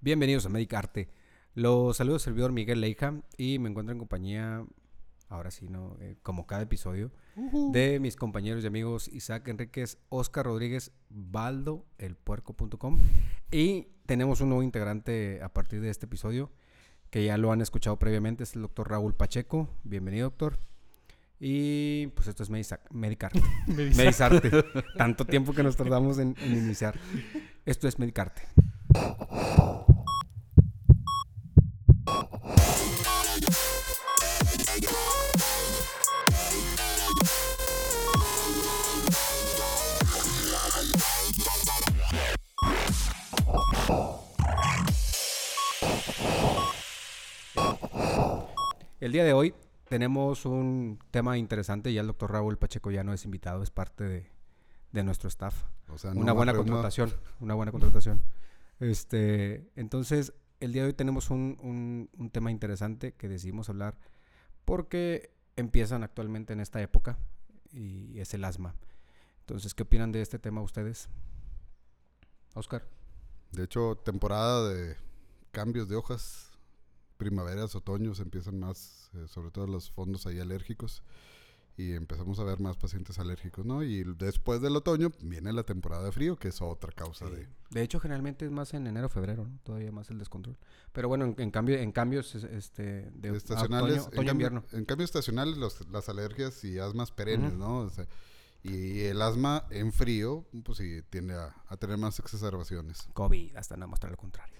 Bienvenidos a Medicarte. Los saludos servidor Miguel Leija y me encuentro en compañía, ahora sí, ¿no? Eh, como cada episodio, de mis compañeros y amigos Isaac Enríquez, Oscar Rodríguez, Baldo, elpuerco.com. Y tenemos un nuevo integrante a partir de este episodio, que ya lo han escuchado previamente, es el doctor Raúl Pacheco. Bienvenido, doctor. Y pues esto es Medisac- Medicarte. Medisarte. Tanto tiempo que nos tardamos en, en iniciar. Esto es Medicarte. El día de hoy tenemos un tema interesante. Ya el doctor Raúl Pacheco ya no es invitado, es parte de, de nuestro staff. O sea, no una buena contratación. Una buena contratación. Este, entonces, el día de hoy tenemos un, un- un tema interesante que decidimos hablar porque empiezan actualmente en esta época y es el asma. Entonces, ¿qué opinan de este tema ustedes? Oscar. De hecho, temporada de cambios de hojas, primaveras, otoños, empiezan más, eh, sobre todo los fondos ahí alérgicos, y empezamos a ver más pacientes alérgicos, ¿no? Y después del otoño viene la temporada de frío, que es otra causa de... De hecho, generalmente es más en enero, febrero, ¿no? Todavía más el descontrol. Pero bueno, en, en cambio, en cambios es- este, de estacionales, otoño, en, otoño, invierno. en cambio estacionales los- las alergias y asmas perennes. ¿no? O sea, y el asma en frío, pues sí, tiende a, a tener más exacerbaciones. COVID, hasta no mostrar lo contrario.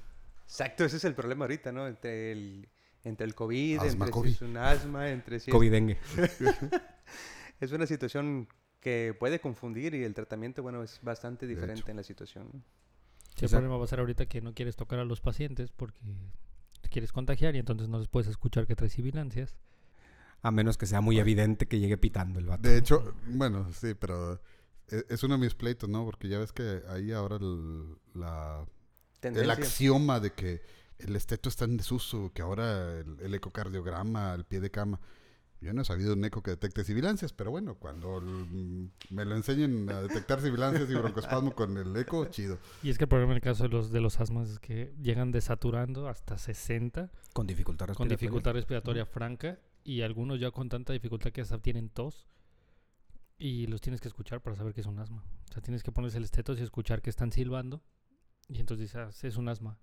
Exacto, ese es el problema ahorita, ¿no? Entre el, entre el COVID, Asma, entre COVID. si es un asma, entre si es, COVID dengue. es una situación que puede confundir y el tratamiento, bueno, es bastante diferente en la situación. ¿no? Sí, el problema va a ser ahorita que no quieres tocar a los pacientes porque te quieres contagiar y entonces no les puedes escuchar que traes sibilancias. A menos que sea muy evidente que llegue pitando el vato. De hecho, bueno, sí, pero e- es uno de mis pleitos, ¿no? Porque ya ves que ahí ahora el, la, el axioma de que el esteto está en desuso, que ahora el, el ecocardiograma, el pie de cama. Yo no he sabido un eco que detecte sibilancias, pero bueno, cuando el- me lo enseñen a detectar sibilancias y broncoespasmo con el eco, chido. Y es que el problema en el caso de los, de los asmas es que llegan desaturando hasta 60 Con dificultad con respiratoria. dificultad respiratoria franca y algunos ya con tanta dificultad que hasta tienen tos y los tienes que escuchar para saber que es un asma. O sea, tienes que ponerse el estetos y escuchar que están silbando y entonces dices, "Ah, es un asma.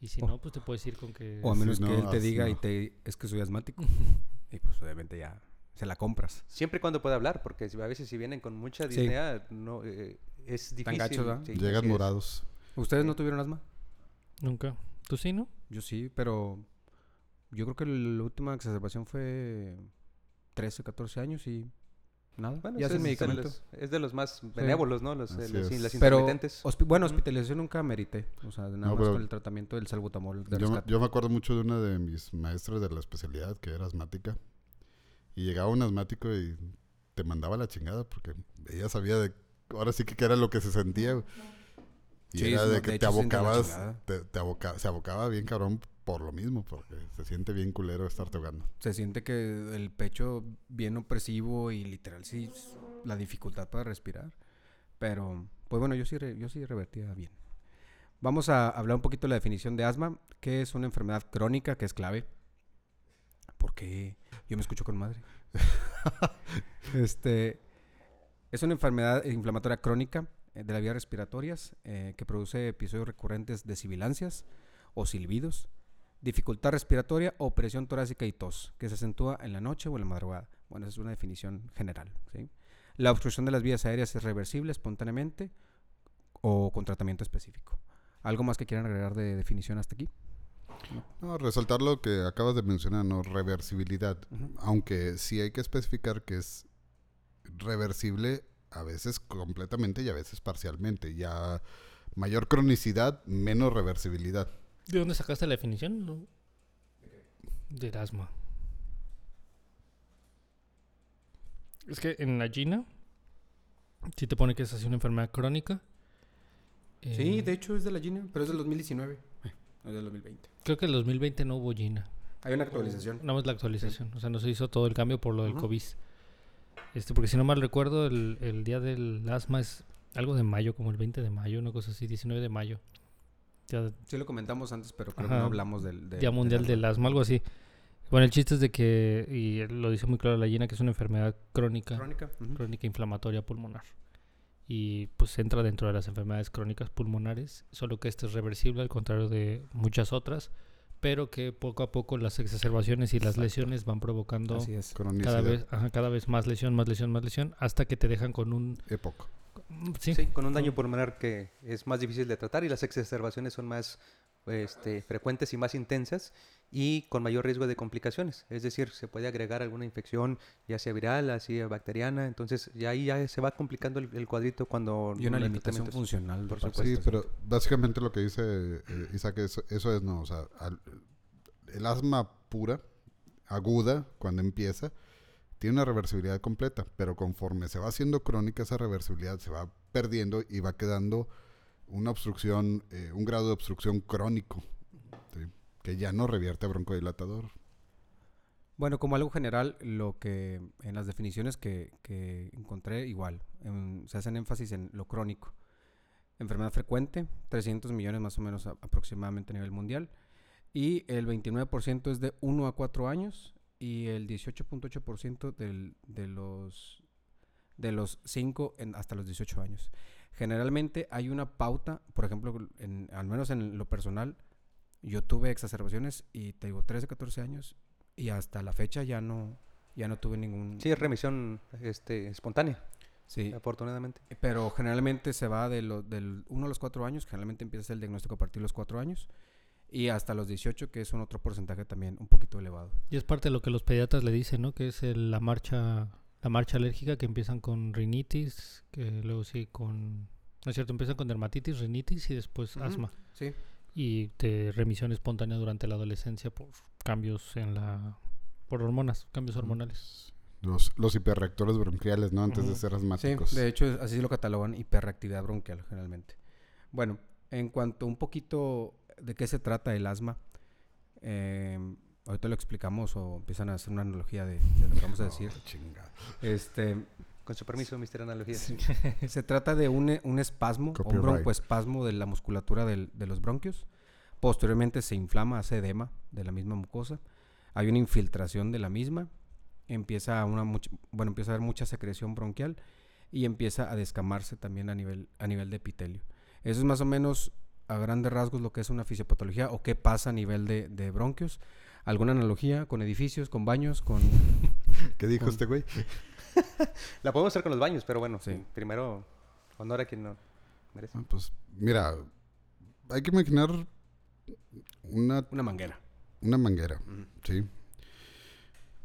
Y si O- no, pues te puedes ir con que... O a Sí, menos que no, él te diga y te es que soy asmático. y pues obviamente ya se la compras. Siempre y cuando pueda hablar, porque a veces si vienen con mucha Sí. disnea, no, eh, es difícil. gachos, ¿verdad? sí, Llegan morados. ¿Ustedes no tuvieron asma? Nunca. ¿Tú sí, no? Yo sí, pero yo creo que la última exacerbación fue 13, 14 años y nada. Bueno, ya es, de medicamento. los, es de los más benévolos, ¿no? Los, eh, los- las Pero, intermitentes. hospi- bueno, hospitalización nunca merité. O sea, nada No, más con el tratamiento del salbutamol de Yo, me- yo me acuerdo mucho de una de mis maestras de la especialidad que era asmática. Y llegaba un asmático y te mandaba la chingada porque ella sabía de ahora sí que qué era lo que se sentía. Y Sí, era de que de te abocabas, chingada. te, te aboca- se abocaba bien cabrón por lo mismo, porque se siente bien culero estarte ahogando. Se siente que el pecho bien opresivo y literal sí la dificultad para respirar. Pero, pues bueno, yo sí, yo sí revertía bien. Vamos a hablar un poquito de la definición de asma, que es una enfermedad crónica que es clave. Porque yo me escucho con madre. este es una enfermedad inflamatoria crónica eh, de las vías respiratorias eh, que produce episodios recurrentes de sibilancias o silbidos, dificultad respiratoria o presión torácica y tos, que se acentúa en la noche o en la madrugada. Bueno, esa es una definición general. ¿sí? La obstrucción de las vías aéreas es reversible espontáneamente o con tratamiento específico. ¿Algo más que quieran agregar de definición hasta aquí? No, resaltar lo que acabas de mencionar, ¿no? Reversibilidad. Aunque sí hay que especificar que es reversible a veces completamente y a veces parcialmente. Ya mayor cronicidad, menos reversibilidad. ¿De dónde sacaste la definición? No. Del asma. Es que en la Gina sí te pone que es así una enfermedad crónica. Sí, Eh, de hecho es de la Gina, pero es del 2019. Eh, No es del 2020. Creo que en el 2020 no hubo Gina. Hay una actualización. Nada más la actualización. O sea, no se hizo todo el cambio por lo del. COVID. Este, porque si no mal recuerdo, el, el día del asma es algo de mayo, como el 20 de mayo, una cosa así, 19 de mayo. Día, Sí lo comentamos antes, pero creo Ajá. que no hablamos del... del- Día Mundial del Asma, algo así. Bueno, el chiste es de que, y lo dice muy claro la llena, que es una enfermedad crónica, Crónica. crónica inflamatoria pulmonar. Y pues entra dentro de las enfermedades crónicas pulmonares, solo que esta es reversible al contrario de muchas otras, pero que poco a poco las exacerbaciones y las Exacto. lesiones van provocando Así es. Cronicidad. cada vez, ajá, cada vez más lesión, más lesión, más lesión, hasta que te dejan con un... Época. Sí, Sí, con un daño pulmonar que es más difícil de tratar y las exacerbaciones son más este, frecuentes y más intensas y con mayor riesgo de complicaciones. Es decir, se puede agregar alguna infección, ya sea viral, así bacteriana. Entonces, ya ahí ya se va complicando el, el cuadrito cuando Y una limitación funcional. Por parte Sí, pero básicamente lo que dice eh, Isaac, eso, eso es, no, o sea, al- el asma pura, aguda, cuando empieza, tiene una reversibilidad completa, pero conforme se va haciendo crónica, esa reversibilidad se va perdiendo y va quedando una obstrucción, eh, un grado de obstrucción crónico, que ya no revierte a broncodilatador. Bueno, como algo general, lo que en las definiciones que, encontré, igual, se hacen énfasis en lo crónico. Enfermedad frecuente, 300 millones más o menos aproximadamente a nivel mundial. Y el 29% es de 1 a 4 años y el 18.8% del- de los de los 5 en- hasta los 18 años. Generalmente hay una pauta, por ejemplo, en- al menos en lo personal, yo tuve exacerbaciones y te digo 13, 14 años y hasta la fecha ya no ya no tuve ningún Sí, es remisión este, espontánea, sí, afortunadamente. pero generalmente se va de lo, del 1 a los 4 años, generalmente empieza el diagnóstico a partir de los 4 años y hasta los 18, que es un otro porcentaje también un poquito elevado. Y es parte de lo que los pediatras le dicen, ¿no? Que es el- la marcha la marcha alérgica que empiezan con rinitis, que luego sí con no es cierto, empiezan con dermatitis, rinitis y después asma Sí, y de remisión espontánea durante la adolescencia por cambios en la por hormonas, cambios hormonales. Los, los hiperreactores bronquiales, ¿no? Antes de ser sí, asmáticos. de hecho así lo catalogan hiperreactividad bronquial generalmente. Bueno, en cuanto un poquito de qué se trata el asma, eh, ahorita lo explicamos o empiezan a hacer una analogía de, de lo que vamos a decir. Oh. Este, Con su permiso, Mr. Analogía. Se trata de un, un espasmo o un broncoespasmo de la musculatura del- de los bronquios. Posteriormente se inflama, hace edema de la misma mucosa. Hay una infiltración de la misma. Empieza, una much- bueno, empieza a haber mucha secreción bronquial y empieza a descamarse también a nivel, a nivel de epitelio. Eso es más o menos a grandes rasgos lo que es una fisiopatología o qué pasa a nivel de, de bronquios. ¿Alguna analogía con edificios, con baños, con... ¿Qué dijo Con- este güey? La podemos hacer con los baños, pero bueno, Sí. primero honor a quien no merece. Ah, Pues mira, hay que imaginar una, una manguera? una manguera, ¿sí?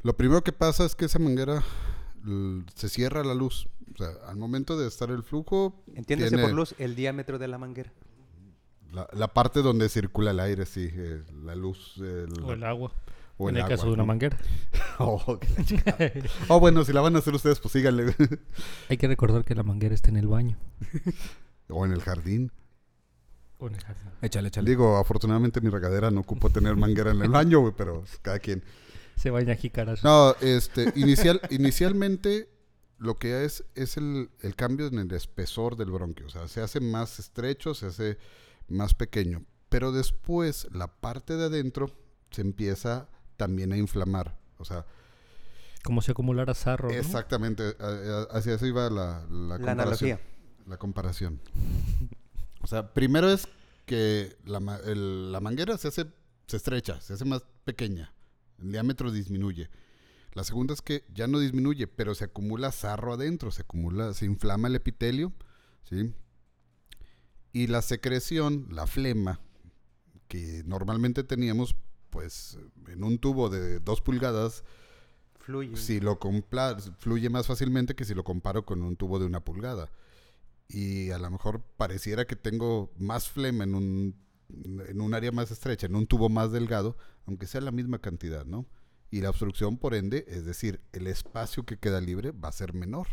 Lo primero que pasa es que esa manguera se cierra la luz. O sea, al momento de estar el flujo, Entiéndase tiene por luz el diámetro de la manguera. La, la parte donde circula el aire, sí, eh, la luz. el- O el agua, o en el el caso agua, de una ¿no? manguera. Oh. Oh, bueno, si la van a hacer ustedes, pues síganle. Hay que recordar que la manguera está en el baño o en el jardín. o en el jardín. Échale, échale. Digo, afortunadamente mi regadera no ocupo tener manguera en el baño, güey, pero cada quien. Se baña jicaras. No, este, inicial, inicialmente lo que es es el, el cambio en el espesor del bronquio. O sea, se hace más estrecho, se hace más pequeño. Pero después la parte de adentro se empieza también a inflamar. O sea, Como si acumulara sarro. ¿no? exactamente, hacia eso iba la, la La comparación. analogía. La comparación. O sea, primero es que la, el- la manguera se hace, se estrecha, se hace más pequeña. El diámetro disminuye. La segunda es que ya no disminuye, pero se acumula sarro adentro, se acumula, se inflama el epitelio, ¿sí? Y la secreción, la flema, que normalmente teníamos, pues, en un tubo de dos pulgadas, Fluye. si lo fluye más fácilmente que si lo comparo con un tubo de una pulgada. Y a lo mejor pareciera que tengo más flema en un, en un área más estrecha, en un tubo más delgado, aunque sea la misma cantidad, ¿no? Y la obstrucción, por ende, es decir, el espacio que queda libre va a ser menor.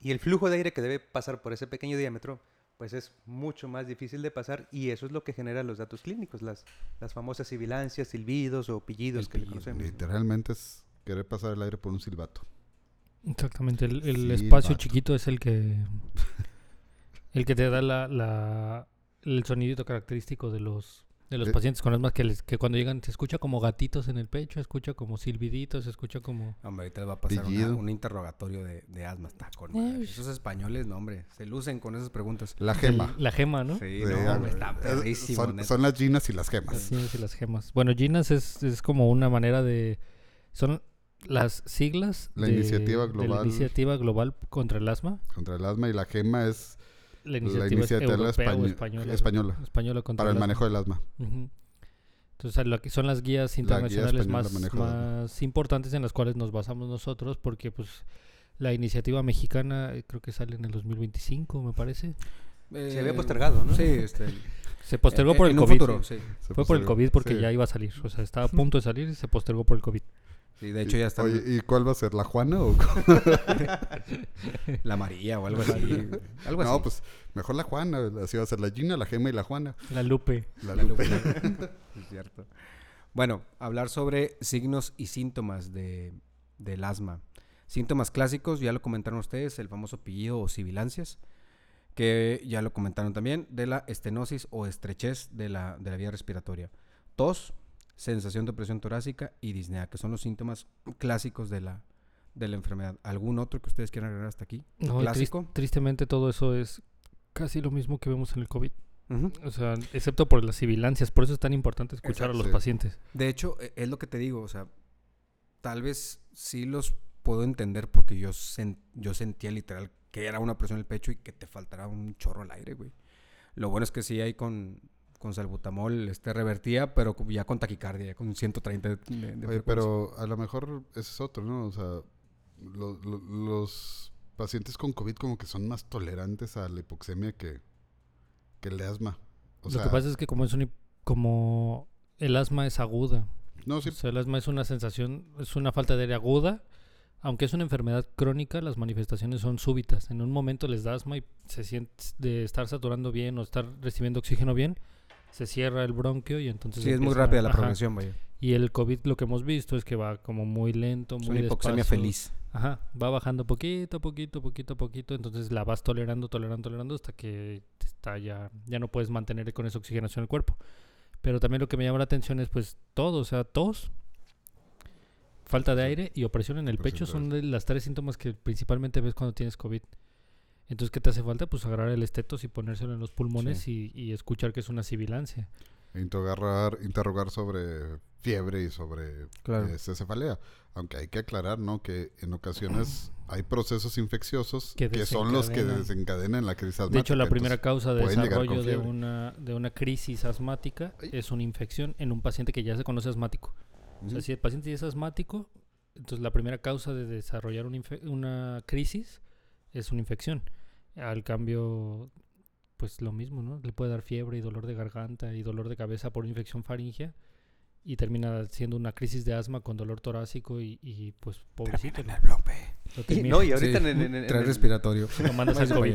Y el flujo de aire que debe pasar por ese pequeño diámetro, pues es mucho más difícil de pasar y eso es lo que genera los datos clínicos, las, las famosas sibilancias, silbidos o pillidos El que le conocemos. Literalmente es querer pasar el aire por un silbato. Exactamente, el, el Sí, espacio chiquito es el que el que te da la, la, el sonidito característico de los de los Eh. pacientes con asma que les, que cuando llegan se escucha como gatitos en el pecho, escucha como silbiditos, se escucha como Hombre, ahorita les va a pasar una- un interrogatorio de, de asma. Está con madre. Esos españoles, no, hombre. Se lucen con esas preguntas. La el- gema. la gema, ¿no? Sí, Sí, no, hombre, está eh, perrísimo. son, las ginas y las Las gemas. ginas y las gemas. Bueno, Ginas es, es como una manera de son las siglas La de- iniciativa de la global. iniciativa global contra el asma, Contra el asma y la gema es la la iniciativa, es europea o españo- española, española española contra para el manejo del asma. Entonces, lo que son las guías La guía internacionales más, importantes en las cuales nos basamos nosotros, porque pues la iniciativa mexicana eh, creo que sale en el 2025, me parece. Se había Eh, postergado, ¿no? Sí, este. Se postergó por el en un COVID. futuro, sí. Se Fue por el. COVID porque Sí. ya iba a salir. O sea, estaba a punto de salir y se postergó por el COVID. Sí, de hecho ya está Oye, ¿y cuál va a ser? ¿La Juana o la María o algo así. algo así. No, pues mejor la Juana. Así va a ser la Gina, la Gema y la Juana. La Lupe. La La Lupe. Lupe. Es cierto. Bueno, hablar sobre signos y síntomas de, del asma. Síntomas clásicos, ya lo comentaron ustedes, el famoso pillido o sibilancias, que ya lo comentaron también, de la estenosis o estrechez de la, de la vía respiratoria. Tos, sensación de presión torácica y disnea, que son los síntomas clásicos de la, de la enfermedad. ¿Algún otro que ustedes quieran agregar hasta aquí? No, ¿Clásico? tristemente todo eso es casi lo mismo que vemos en el COVID. O sea, excepto por las sibilancias. Por eso es tan importante escuchar a los Sí. pacientes. De hecho, e- es lo que te digo, o sea, tal vez sí los puedo entender porque yo, sen- yo sentía literal que era una presión en el pecho y que te faltara un chorro al aire, güey. Lo bueno es que sí hay con, con salbutamol, este revertía, pero ya con taquicardia, ya con 130 de, de Oye, frecuencia. pero a lo mejor ese es otro, ¿no? O sea, lo- lo- los pacientes con COVID como que son más tolerantes a la hipoxemia que, que el de asma. O lo que pasa es que como es un, como el asma es aguda. no, sí, O sea, el asma es una sensación, es una falta de aire aguda. Aunque es una enfermedad crónica, las manifestaciones son súbitas. En un momento les da asma y se siente de estar saturando bien o estar recibiendo oxígeno bien, se cierra el bronquio y entonces sí, es muy rápida la progresión, vaya. Y el COVID lo que hemos visto es que va como muy lento, Es muy una hipoxemia despacio. feliz. Ajá, va bajando poquito, poquito, poquito, poquito, entonces la vas tolerando, tolerando, tolerando hasta que está ya, ya no puedes mantener con esa oxigenación el cuerpo. Pero también lo que me llama la atención es pues todo, o sea, tos, falta de aire y opresión en el pecho son de las tres síntomas que principalmente ves cuando tienes COVID. Entonces, ¿qué te hace falta? Pues agarrar el estetos y ponérselo en los pulmones y, y escuchar que es una sibilancia. interrogar, interrogar sobre fiebre y sobre Claro. eh, cefalea. Aunque hay que aclarar, ¿no? Que en ocasiones hay procesos infecciosos Que que, son los que desencadenan. la crisis De hecho, la asmática. primera causa de desarrollo de una, de una crisis asmática Ay. es una infección en un paciente que ya se conoce asmático. O sea, ujú. si el paciente ya es asmático, entonces la primera causa de desarrollar una, una crisis es una infección. Al cambio, pues lo mismo, ¿no? Le puede dar fiebre y dolor de garganta y dolor de cabeza por infección faringea y termina siendo una crisis de asma con dolor torácico y, y, pues pobrecito. En ¿no? el bloque. Lo Y, termina- no, y ahorita Sí, en, en- en- en Trae el- respiratorio. lo mandas al. Sí. güey.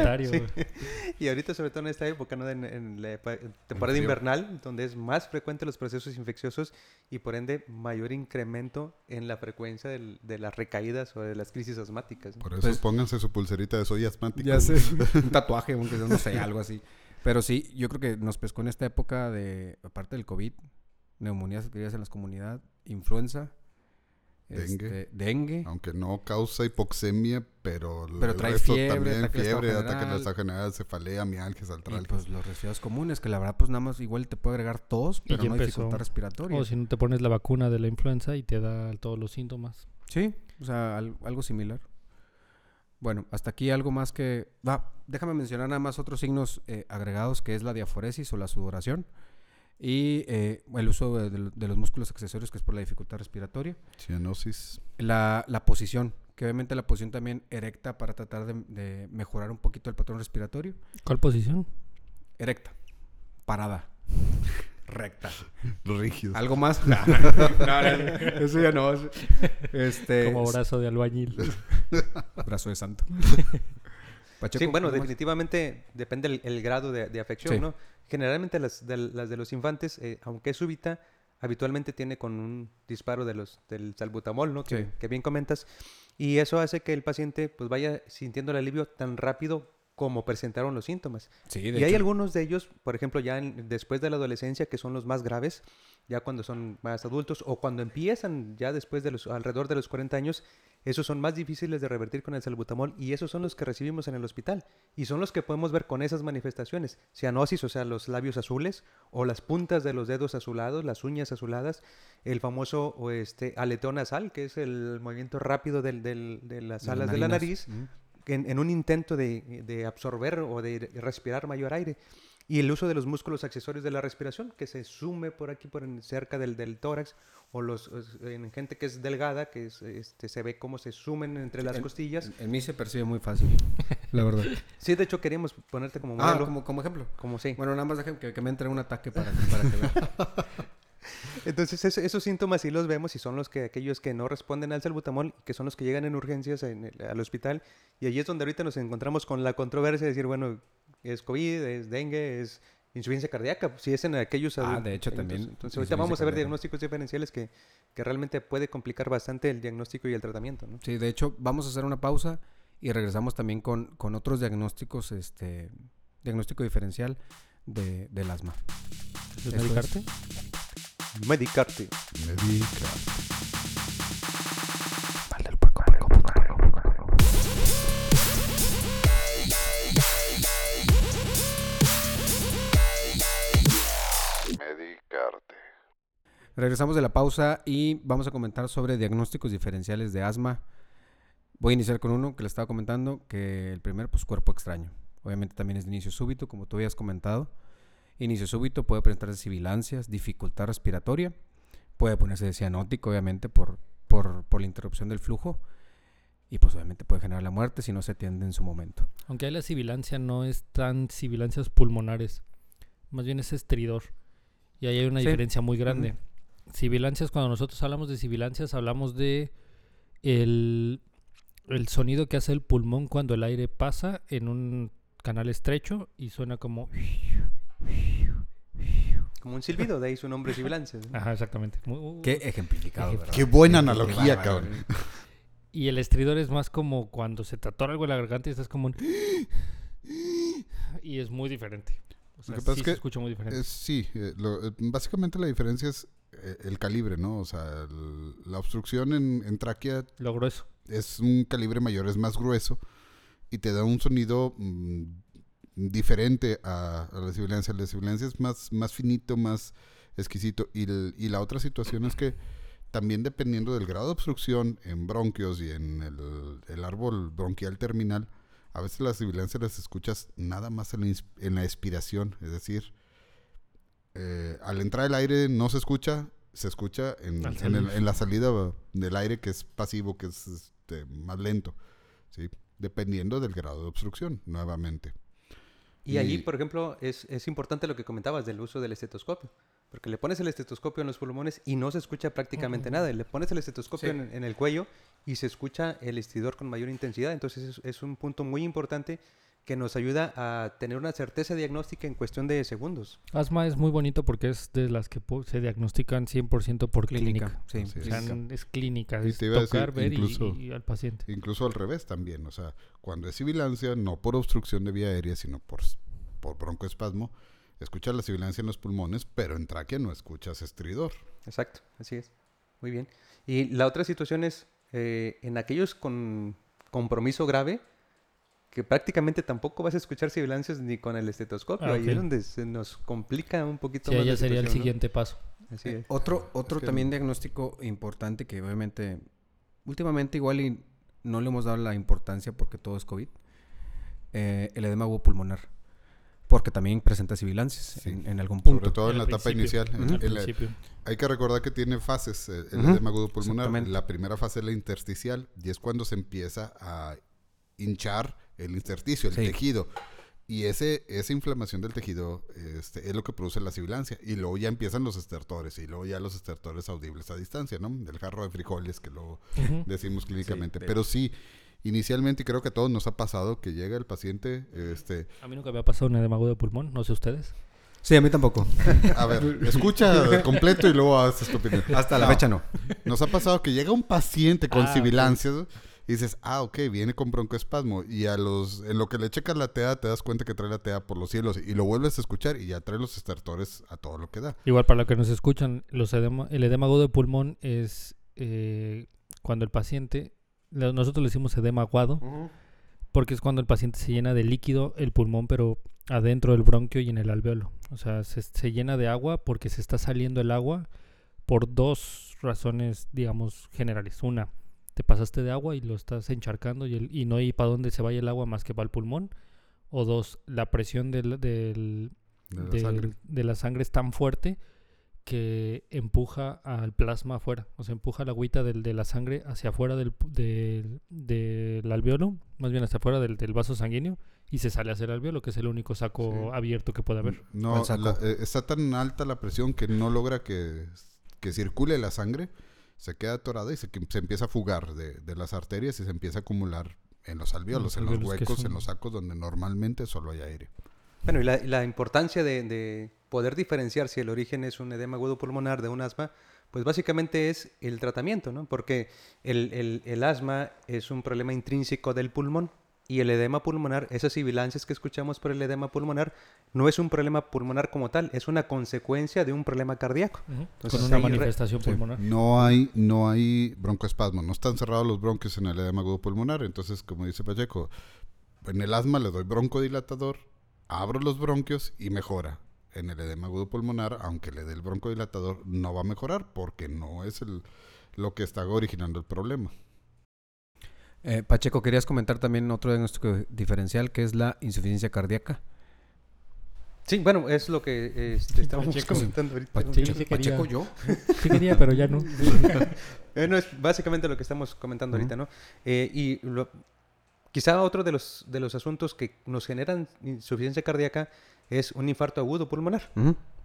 Y ahorita, sobre todo en esta época, ¿no? En, en la temporada invernal, donde es más frecuente los procesos infecciosos y por ende mayor incremento en la frecuencia del- de las recaídas o de las crisis asmáticas. ¿no? Por eso Pues- pónganse su pulserita de soy asmático. Ya sé. Un tatuaje, aunque sea, no sé, algo así. Pero sí, yo creo que nos pescó en esta época de, aparte del COVID, neumonías adquiridas en las comunidades, influenza, Dengue. este, dengue. Aunque no causa hipoxemia, pero, Pero el trae resto fiebre, también ataque fiebre, ataque de general. estado general, cefalea, mialgias, Y artralgias. pues los resfriados comunes, que la verdad, pues nada más igual te puede agregar tos, pero no empezó. dificultad respiratoria. O si no te pones la vacuna de la influenza y te da todos los síntomas. Sí, o sea, al- algo similar. Bueno, hasta aquí algo más que... Va, déjame mencionar nada más otros signos eh, agregados, que es la diaforesis o la sudoración. Y eh, el uso de, los músculos accesorios, que es por la dificultad respiratoria. Cianosis. La, la posición, que obviamente la posición también erecta para tratar de, de mejorar un poquito el patrón respiratorio. ¿Cuál posición? Erecta, parada, recta. Rígidos. ¿Algo más? No, no, no, eso ya no. Este, Como brazo de albañil. brazo de santo. Pacheco, Sí, bueno, definitivamente depende el, el grado de, de afección, Sí. ¿no? Generalmente las de, las de los infantes, eh, aunque es súbita, habitualmente tiene con un disparo de los, del salbutamol, ¿no? Que, que bien comentas. Y eso hace que el paciente pues vaya sintiendo el alivio tan rápido como presentaron los síntomas. Sí, Y hay algunos de ellos, por ejemplo, ya en- después de la adolescencia, que son los más graves, ya cuando son más adultos, o cuando empiezan ya después de los, alrededor de los 40 años, esos son más difíciles de revertir con el salbutamol y esos son los que recibimos en el hospital. Y son los que podemos ver con esas manifestaciones, cianosis, o sea, los labios azules, o las puntas de los dedos azulados, las uñas azuladas, el famoso o este, aleteo nasal, que es el movimiento rápido del- del- de las las alas de la nariz. En, en un intento de, de absorber o de respirar mayor aire. Y el uso de los músculos accesorios de la respiración, que se sume por aquí, por en- cerca del, del tórax, o los os- en gente que es delgada, que es, este, se ve cómo se sumen entre las En- costillas. En, mí se percibe muy fácil, la verdad. Sí, de hecho queríamos ponerte como Ah, modelo. como, como ejemplo. como sí. Bueno, nada más que, que me entre un ataque para, para que vean. Entonces es- esos síntomas sí los vemos y son los que aquellos que no responden al salbutamol, que son los que llegan en urgencias en el- al hospital. Y allí es donde ahorita nos encontramos con la controversia de decir, bueno, es COVID, es dengue, es insuficiencia cardíaca. Si es en aquellos Ah, adultos. de hecho, Entonces- también Entonces ahorita vamos a ver cardíaca. diagnósticos diferenciales que, que realmente puede complicar bastante el diagnóstico y el tratamiento. ¿no? Sí, de hecho, vamos a hacer una pausa y regresamos también con, con otros diagnósticos, este, diagnóstico diferencial de, del asma. ¿Es Eso es. medicarte? Medicarte. Medica. Medicarte. Regresamos de la pausa y vamos a comentar sobre diagnósticos diferenciales de asma. Voy a iniciar con uno que le estaba comentando, que el primer, pues cuerpo extraño. Obviamente también es de inicio súbito, como tú habías comentado. Inicio súbito puede presentarse sibilancias, dificultad respiratoria, puede ponerse cianótico, obviamente, por, por, por la interrupción del flujo. Y pues obviamente puede generar la muerte si no se atiende en su momento. Aunque la sibilancia no es tan sibilancias pulmonares, más bien es estridor. Y ahí hay una Sí. diferencia muy grande. Sibilancias, cuando nosotros hablamos de sibilancias, hablamos de el, el sonido que hace el pulmón cuando el aire pasa en un canal estrecho y suena como... Como un silbido, de ahí su nombre sibilancia. ¿no? Ajá, exactamente. Muy- Qué ejemplificado, ¿verdad? Qué buena analogía, cabrón. Y el estridor es más como cuando se te atora algo en la garganta y estás como un... Y es muy diferente. O sea, que pasa sí es se escucha muy diferente. Es- sí, eh, lo- eh, básicamente la diferencia es eh, el calibre, ¿no? O sea, el- la obstrucción en, en tráquea Lo grueso. es un calibre mayor, es más grueso y te da un sonido mm, diferente a, a la sibilancia. La sibilancia es más, más finito, más exquisito. Y, el- y la otra situación es que también dependiendo del grado de obstrucción en bronquios y en el, el árbol bronquial terminal, a veces las sibilancias las escuchas nada más en la, en la expiración. Es decir, eh, al entrar el aire no se escucha, se escucha en, Al en el- salir. en la salida del aire que es pasivo, que es este, más lento, ¿sí? Dependiendo del grado de obstrucción, nuevamente. Y allí, por ejemplo, es, es importante lo que comentabas del uso del estetoscopio. Porque le pones el estetoscopio en los pulmones y no se escucha prácticamente nada. Le pones el estetoscopio Sí. en, en el cuello y se escucha el estridor con mayor intensidad. Entonces es, es un punto muy importante que nos ayuda a tener una certeza diagnóstica en cuestión de segundos. Asma es muy bonito porque es de las que se diagnostican 100% por clínica. Clínica, sí. O sea, clínica. es clínica, Y es te iba a decir, tocar, ver y- incluso- y, y al paciente. Incluso al revés también, o sea, cuando es sibilancia, no por obstrucción de vía aérea, sino por, por broncoespasmo, escuchas la sibilancia en los pulmones, pero en tráquea no escuchas estridor. Exacto, así es. Muy bien. Y la otra situación es eh, en aquellos con compromiso grave, que prácticamente tampoco vas a escuchar sibilancias ni con el estetoscopio. Ah, Ahí es donde se nos complica un poquito Sí, más ya la sería el siguiente paso. Así es. Otro, otro que- también diagnóstico importante que obviamente, últimamente igual y no le hemos dado la importancia porque todo es COVID, eh, el edema pulmonar, porque también presenta sibilancias Sí. en, en algún punto. Sobre todo en la etapa inicial. En- la- hay que recordar que tiene fases eh, el Ujú, edema agudo pulmonar. La primera fase es la intersticial y es cuando se empieza a hinchar el intersticio, el Sí. tejido. Y ese, esa inflamación del tejido este, es lo que produce la sibilancia. Y luego ya empiezan los estertores. Y luego ya los estertores audibles a distancia, ¿no? Del jarro de frijoles que luego Ujú. decimos clínicamente. de Pero sí, inicialmente y creo que a todos nos ha pasado que llega el paciente, este, A mí nunca me ha pasado un edema de pulmón, no sé ustedes. Sí, a mí tampoco. a ver, escucha completo y luego haces tu opinión. Hasta la No. fecha no. Nos ha pasado que llega un paciente con Ah, sibilancias Y dices, ah, ok, viene con broncoespasmo. Y a los, en lo que le checas la TEA, te das cuenta que trae la TEA por los cielos. Y lo vuelves a escuchar y ya trae los estertores a todo lo que da. Igual para los que nos escuchan, los edema- el edema agudo de pulmón es eh, cuando el paciente, nosotros le decimos edema aguado, porque es cuando el paciente se llena de líquido el pulmón, pero adentro del bronquio y en el alveolo. O sea, se, se llena de agua porque se está saliendo el agua por dos razones, digamos, generales. Una, te pasaste de agua y lo estás encharcando y, el- y no hay para dónde se vaya el agua más que para el pulmón. O dos, la presión del, del, De la del- sangre. de la sangre es tan fuerte que empuja al plasma afuera, o sea, empuja la agüita del, de la sangre hacia afuera del, del, del alveolo, más bien hacia afuera del, del vaso sanguíneo, y se sale hacia el alveolo, que es el único saco Sí. abierto que puede haber. No, la- eh, está tan alta la presión que no logra que, que circule la sangre. Se queda atorada y se, se empieza a fugar de, de las arterias y se empieza a acumular en los alveolos, en los huecos, son- en los sacos donde normalmente solo hay aire. Bueno, y la, y la importancia de, de poder diferenciar si el origen es un edema agudo pulmonar de un asma, pues básicamente es el tratamiento, ¿no? Porque el, el- el asma es un problema intrínseco del pulmón y el edema pulmonar, esas sibilancias que escuchamos por el edema pulmonar, no es un problema pulmonar como tal, es una consecuencia de un problema cardíaco. Entonces, Con una manifestación pulmonar. No hay, no hay broncoespasmo, no están cerrados los bronquios en el edema agudo pulmonar. Entonces, como dice Pacheco, en el asma le doy broncodilatador, abro los bronquios y mejora. En el edema agudo pulmonar, aunque le dé el broncodilatador, no va a mejorar porque no es el, lo que está originando el problema. Eh, Pacheco, querías comentar también otro diagnóstico diferencial que es la insuficiencia cardíaca. Sí, bueno, es lo que este, estábamos Pacheco. comentando ahorita. Pacheco, sí quería. Pacheco, yo. Sí quería, pero ya no. Bueno, es básicamente lo que estamos comentando ahorita, ¿no? Eh, y lo- quizá otro de los, de los asuntos que nos generan insuficiencia cardíaca es un infarto agudo pulmonar.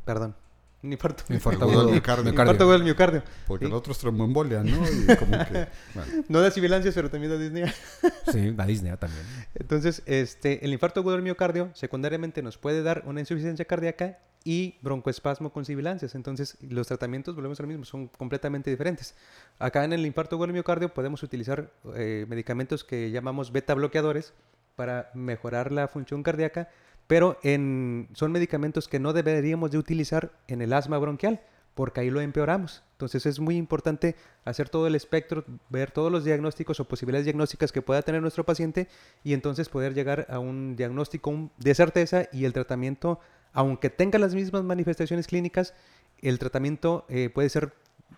Perdón. Infarto Agudo agudo del miocardio. Del miocardio. Porque Sí. el otro es tromboembolia, ¿no? Y como que, bueno, No da sibilancias, pero también da disnea. Sí, la Disney también. Entonces, este, el infarto agudo del miocardio secundariamente nos puede dar una insuficiencia cardíaca y broncoespasmo con sibilancias. Entonces, los tratamientos, volvemos a lo mismo, son completamente diferentes. Acá en el infarto agudo del miocardio podemos utilizar eh, medicamentos que llamamos beta bloqueadores para mejorar la función cardíaca, pero en, son medicamentos que no deberíamos de utilizar en el asma bronquial, porque ahí lo empeoramos. Entonces es muy importante hacer todo el espectro, ver todos los diagnósticos o posibilidades diagnósticas que pueda tener nuestro paciente y entonces poder llegar a un diagnóstico de certeza y el tratamiento, aunque tenga las mismas manifestaciones clínicas, el tratamiento eh, puede ser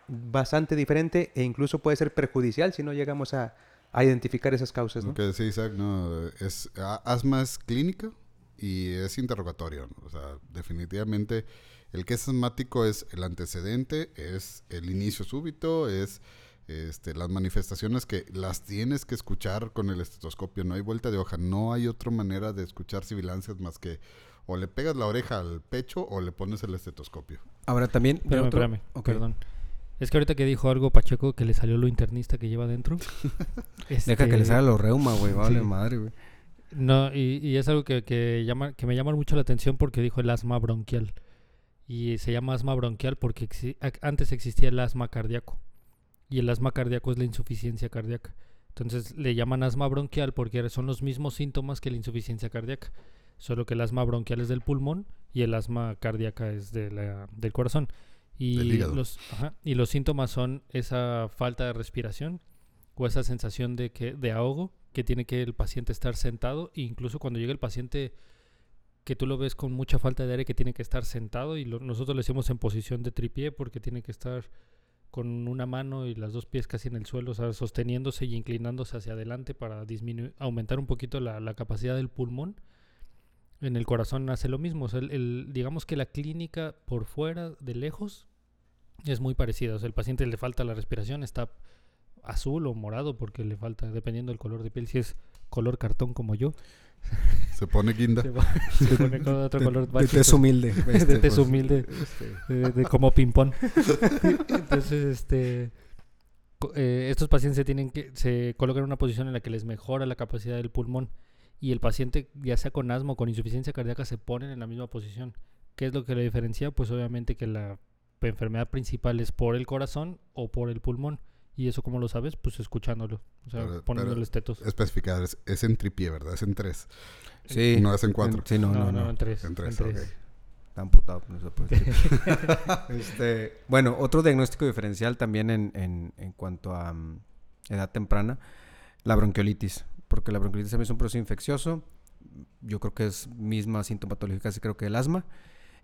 bastante diferente e incluso puede ser perjudicial si no llegamos a, a identificar esas causas. ¿no? lo que Isaac, no, es, asma es clínica y es interrogatorio. ¿no? O sea, definitivamente el que es asmático es el antecedente, es el inicio súbito, es este, las manifestaciones que las tienes que escuchar con el estetoscopio. No hay vuelta de hoja, no hay otra manera de escuchar sibilancias más que o le pegas la oreja al pecho o le pones el estetoscopio. Ahora también. Espérame, otro- espérame, perdón. Es que ahorita que dijo algo Pacheco que le salió lo internista que lleva adentro. Deja que este, le salga los reuma, güey. Vale, Sí. madre, güey. No, y, y es algo que, que, llama, que me llama mucho la atención porque dijo el asma bronquial. Y se llama asma bronquial porque exi- antes existía el asma cardíaco. Y el asma cardíaco es la insuficiencia cardíaca. Entonces le llaman asma bronquial porque son los mismos síntomas que la insuficiencia cardíaca. Solo que el asma bronquial es del pulmón y el asma cardíaca es de la- del corazón. Y Del hígado. los, ajá, y los síntomas son esa falta de respiración o esa sensación de que de ahogo que tiene que el paciente estar sentado e incluso cuando llega el paciente que tú lo ves con mucha falta de aire que tiene que estar sentado y lo- nosotros le decimos en posición de tripié porque tiene que estar con una mano y las dos pies casi en el suelo, sosteniéndose y inclinándose hacia adelante para disminuir, aumentar un poquito la, capacidad del pulmón. En el corazón hace lo mismo, digamos que la clínica por fuera, de lejos, es muy parecida. El paciente le falta la respiración, está azul o morado porque le falta, dependiendo del color de piel, si es color cartón como yo, Se pone guinda. se, va- se pone con otro color De básico. tez humilde. de este, tez pues, humilde, de, de como ping-pong. Entonces, este, eh, estos pacientes se tienen que, se colocan en una posición en la que les mejora la capacidad del pulmón y el paciente, ya sea con asma o con insuficiencia cardíaca, se ponen en la misma posición. ¿Qué es lo que le diferencia? Pues obviamente que la enfermedad principal es por el corazón o por el pulmón ¿Y eso cómo lo sabes? Pues escuchándolo. O sea, Pero- poniéndole pero- estetos. Especificar, es, es en tripié, ¿verdad? Es en tres. Sí. No es en cuatro. Sí, no, no, no. en tres. En en tres, tres. ok. Está amputado, no se puede decir. Este, bueno, otro diagnóstico diferencial también en, en- en cuanto a mm, edad temprana, la bronquiolitis. Porque la bronquiolitis también es un proceso infeccioso. Yo creo que es misma sintomatología casi creo que el asma.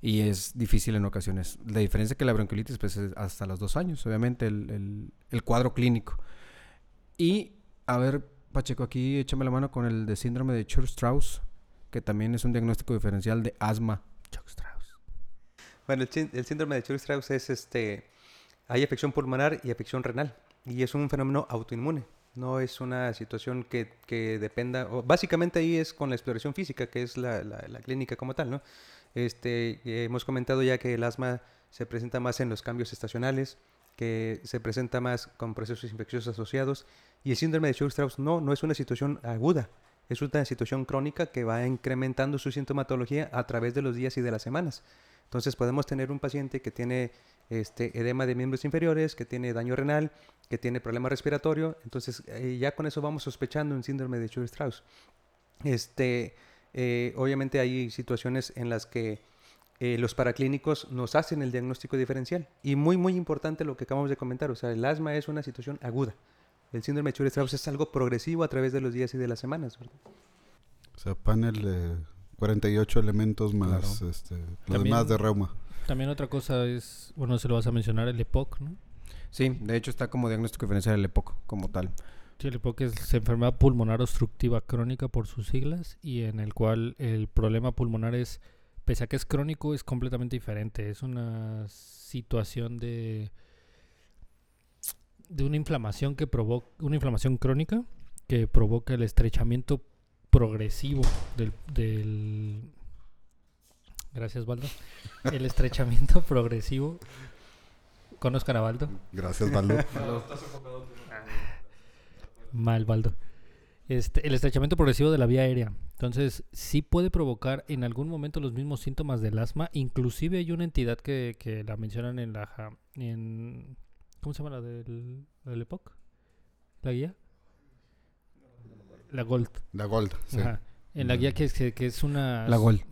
Y es difícil en ocasiones. La diferencia es que la bronquiolitis pues, es hasta los dos años, obviamente, el, el- el cuadro clínico. Y, a ver, Pacheco, aquí échame la mano con el de síndrome de Church-Strauss, que también es un diagnóstico diferencial de asma. Church-Strauss. Bueno, el, el síndrome de Church-Strauss es este, hay afección pulmonar y afección renal y es un fenómeno autoinmune. No es una situación que, que dependa, o básicamente ahí es con la exploración física, que es la, la- clínica como tal, ¿no? Este, eh, hemos comentado ya que el asma se presenta más en los cambios estacionales, que se presenta más con procesos infecciosos asociados y el síndrome de Church-Strauss no, no es una situación aguda, es una situación crónica que va incrementando su sintomatología a través de los días y de las semanas. Entonces podemos tener un paciente que tiene este, edema de miembros inferiores, que tiene daño renal, que tiene problema respiratorio. Entonces eh, ya con eso vamos sospechando un síndrome de Church-Strauss. Este, eh, obviamente hay situaciones en las que eh, los paraclínicos nos hacen el diagnóstico diferencial. Y muy, muy importante lo que acabamos de comentar. O sea, el asma es una situación aguda. El síndrome de Church-Strauss es algo progresivo a través de los días y de las semanas. O sea, panel 48 elementos más Claro. este, los También- demás de reuma. También otra cosa es, bueno, se lo vas a mencionar, el EPOC, ¿no? Sí, de hecho está como diagnóstico diferencial el EPOC como tal. Sí, el EPOC es enfermedad pulmonar obstructiva crónica por sus siglas y en el cual el problema pulmonar es, pese a que es crónico, es completamente diferente. Es una situación de, de una inflamación que provoca, una inflamación crónica que provoca el estrechamiento progresivo del, del gracias Baldo el estrechamiento progresivo conozcan a Baldo Gracias, Valdo. Mal, Baldo. Este, el estrechamiento progresivo de la vía aérea. Entonces, sí puede provocar en algún momento los mismos síntomas del asma. Inclusive hay una entidad que, que la mencionan en la... En, ¿Cómo se llama la del, la del EPOC? ¿La guía? La Gold. La Gold, sí. Ajá. En la guía que es, que, es una... La GOL.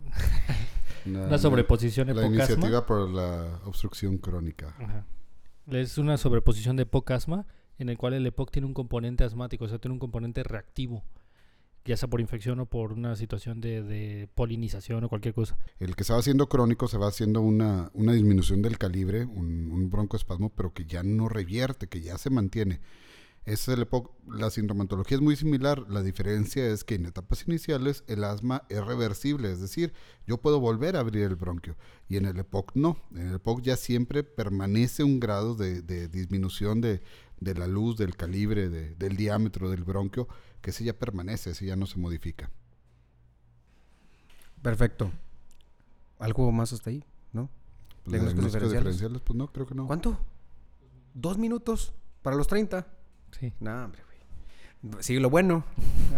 Una, Una sobreposición La EPOC-asma. iniciativa por la obstrucción crónica. Ajá. Es una sobreposición de EPOC asma en el cual el EPOC tiene un componente asmático, o sea, tiene un componente reactivo, ya sea por infección o por una situación de, de polinización o cualquier cosa. El que se va haciendo crónico se va haciendo una, una disminución del calibre, un, un broncoespasmo, pero que ya no revierte, que ya se mantiene. Es EPOC. La sintomatología es muy similar. La diferencia es que en etapas iniciales el asma es reversible, es decir, yo puedo volver a abrir el bronquio. Y en el EPOC no. En el EPOC ya siempre permanece un grado de, de disminución de, de la luz, del calibre, de- del diámetro del bronquio, que ese ya permanece, ese ya no se modifica. Perfecto. ¿Algo más hasta ahí? ¿No? Los Diagnósticos diagnósticos diferenciales. diferenciales, pues no, creo que no. ¿Cuánto? ¿Dos minutos? ¿Para los 30? Sí. No, hombre, güey. Sí, lo bueno.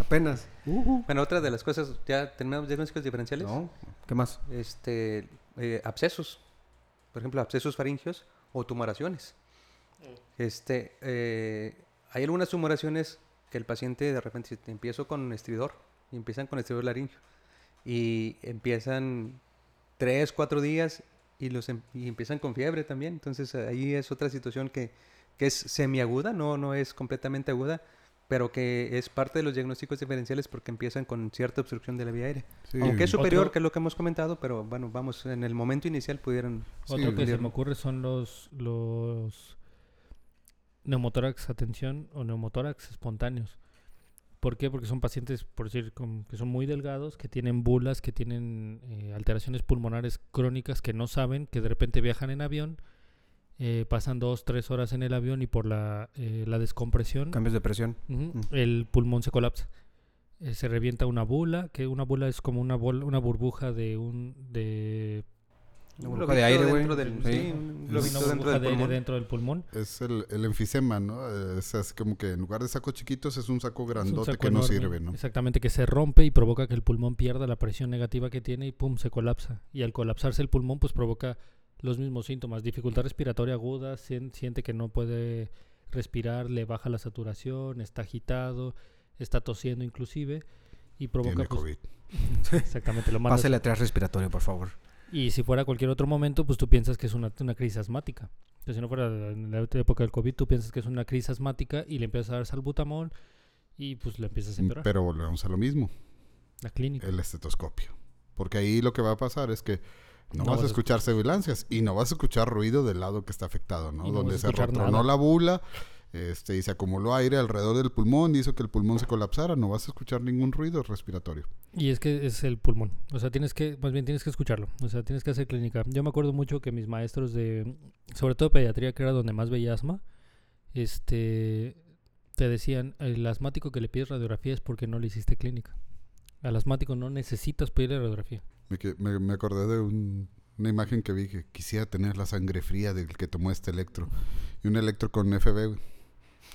Apenas. Bueno, otra de las cosas, ya terminamos diagnósticos diferenciales. No. ¿Qué más? este, eh, abscesos, por ejemplo, abscesos faringios o tumoraciones. Este, eh, hay algunas tumoraciones que el paciente de repente dice, empiezo con estridor y empiezan con estridor laringio y empiezan tres, cuatro días y los em- y empiezan con fiebre también. Entonces ahí es otra situación que, que es semiaguda, no, no es completamente aguda, pero que es parte de los diagnósticos diferenciales porque empiezan con cierta obstrucción de la vía aérea. Sí, Aunque es superior Otro- que lo que hemos comentado, pero bueno, vamos, en el momento inicial pudieran... Sí, Otro que se me ocurre son los, los neumotórax, atención, o neumotórax espontáneos. ¿Por qué? Porque son pacientes, por decir, con- que son muy delgados, que tienen bulas, que tienen eh, alteraciones pulmonares crónicas que no saben, que de repente viajan en avión, eh, pasan dos, tres horas en el avión y por la, eh, la descompresión Cambios de presión. Mm. El pulmón se colapsa. Eh, se revienta una bula, que una bula es como una bol- una burbuja de un de Una un burbuja de aire, dentro del- Sí. sí, un Es- globito una dentro del de aire pulmón. dentro del pulmón. Es el, el enfisema, ¿no? Eh, Es así como que en lugar de sacos chiquitos es un saco un grandote saco que no sirve, ¿no? Exactamente, que se rompe y provoca que el pulmón pierda la presión negativa que tiene y pum, se colapsa. Y al colapsarse el pulmón, pues provoca los mismos síntomas, dificultad respiratoria aguda, sien- siente que no puede respirar, le baja la saturación, está agitado, está tosiendo inclusive y provoca Tiene pues, COVID. exactamente lo mandas Pásale atrás respiratorio, por favor. y si fuera cualquier otro momento, pues tú piensas que es una, una crisis asmática. Entonces, si no fuera en la época del COVID, tú piensas que es una crisis asmática y le empiezas a dar salbutamol y pues le empiezas a empeorar. Pero volvemos a lo mismo, la clínica. el estetoscopio. Porque ahí lo que va a pasar es que no, No vas vas a escuchar sibilancias y no vas a escuchar ruido del lado que está afectado, ¿no? No Donde se nada. la bula este, y se acumuló aire alrededor del pulmón y hizo que el pulmón se colapsara. No vas a escuchar ningún ruido respiratorio. Y es que es el pulmón. O sea, tienes que, más bien tienes que escucharlo. O sea, tienes que hacer clínica. Yo me acuerdo mucho que mis maestros de, sobre todo pediatría, que era donde más veía asma, este, te decían, el asmático que le pides radiografía es porque no le hiciste clínica. Al asmático no necesitas pedirle radiografía. Me, me- me acordé de un- una imagen que vi que quisiera tener la sangre fría del que tomó este electro. Y un electro con FB, güey.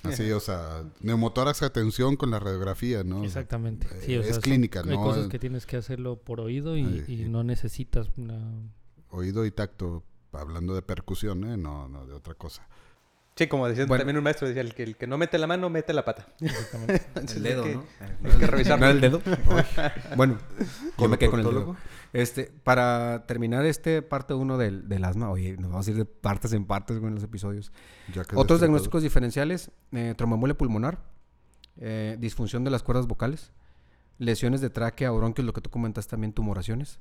Así, o sea, neumotórax atención con la radiografía, ¿no? Exactamente. Sí, o es sea, son- clínica, Hay ¿no? cosas que tienes que hacerlo por oído y, Ay, y y- no necesitas una... Oído y tacto, hablando de percusión, ¿eh? No, no de otra cosa. Sí, como decía Bueno. también un maestro, decía, el que, el que no mete la mano, mete la pata. Exactamente. Entonces, El hay dedo, que- ¿no? hay que revisarlo. ¿No el dedo? bueno, yo me quedé con el dedo. Este, para terminar este parte 1 del, del asma, oye, nos vamos a ir de partes en partes con los episodios. Ya que Otros diagnósticos diferenciales, eh, tromboembolia pulmonar, eh, disfunción de las cuerdas vocales, lesiones de tráquea o bronquios, lo que tú comentas también, tumoraciones,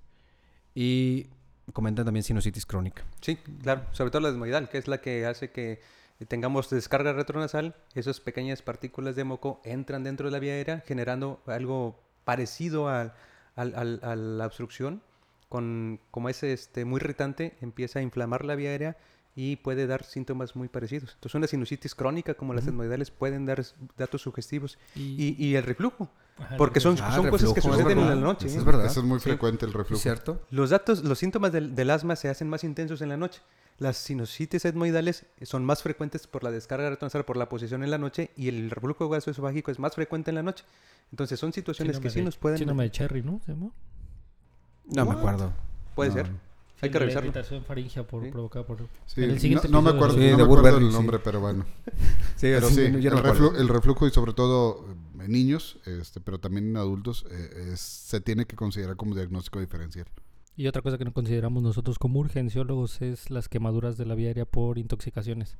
y comentan también sinusitis crónica. Sí, claro, sobre todo la desmoidal, que es la que hace que tengamos descarga retronasal, esas pequeñas partículas de moco entran dentro de la vía aérea generando algo parecido al- al- a la obstrucción, con, como es este, muy irritante, empieza a inflamar la vía aérea y puede dar síntomas muy parecidos. Entonces una sinusitis crónica como las desmoidales pueden dar datos sugestivos. Y, Y, y el reflujo, ajá, porque son, Ah, son cosas que es suceden en la noche. Eso ¿eh? es verdad. Eso es muy Sí. frecuente el reflujo. ¿Cierto? Los datos, los síntomas del, del asma se hacen más intensos en la noche. Las sinusitis etmoidales son más frecuentes por la descarga retronasal, por la posición en la noche, y el reflujo gastroesofágico es más frecuente en la noche. Entonces son situaciones que sí de- nos pueden... síndrome de Cherry, ¿no? ¿Se llama? No me acuerdo. Puede No. ser. Hay que La revisarlo. irritación faríngea por, Sí. provocada por... Sí, En el siguiente no, no me acuerdo, Sí, no de me acuerdo Burberry, del sí. nombre, pero bueno. Sí, Pero así, sí, yo no el, reflu- reflujo y sobre todo eh, en niños, este, pero también en adultos, eh, es- se tiene que considerar como diagnóstico diferencial. Y otra cosa que no consideramos nosotros como urgenciólogos es las quemaduras de la vía aérea por intoxicaciones.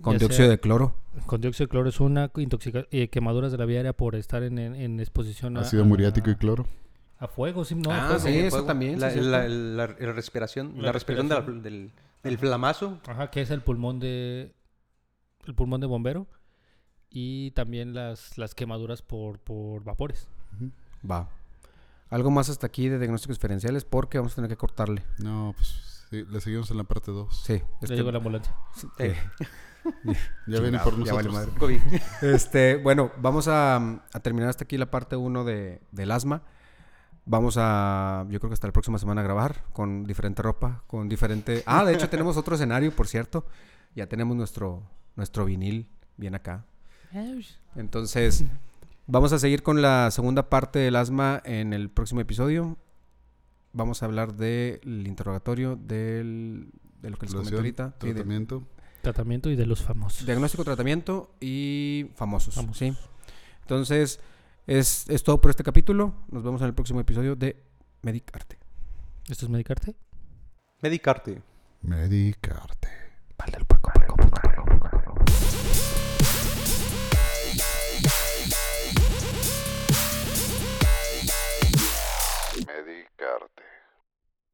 Con ya dióxido sea- de cloro. Con dióxido de cloro es una, intoxica- eh, quemaduras de la vía aérea por estar en, en- en exposición a, Ácido a- muriático y cloro. A fuego, sí, no, Ah, fuego. sí, el eso también, La, sí, es la- cierto. la- la respiración, La la, respiración de del, del flamazo. Ajá, que es el pulmón de el pulmón de bombero y también las, las quemaduras por, por vapores. Va. Algo más hasta aquí de diagnósticos diferenciales porque vamos a tener que cortarle. No, pues sí, le seguimos en la parte 2. Sí. Ya este- llegó la ambulancia. sí, Eh. Ya viene por ya vale nosotros. madre. COVID. Este, bueno, vamos a, a terminar hasta aquí la parte 1 de, del asma. Vamos a, yo creo que hasta la próxima semana a grabar con diferente ropa, con diferente... Ah, de hecho tenemos otro escenario, por cierto. Ya tenemos nuestro, nuestro vinil bien acá. Entonces, vamos a seguir con la segunda parte del asma en el próximo episodio. Vamos a hablar del interrogatorio del, de lo que les comenté ahorita. sí, de- tratamiento. Tratamiento y de los famosos. Diagnóstico, tratamiento y famosos. Famosos. ¿sí? Entonces, es, es todo por este capítulo. Nos vemos en el próximo episodio de Medicarte. ¿Esto es medicarte? Medicarte. Medicarte. Medicarte.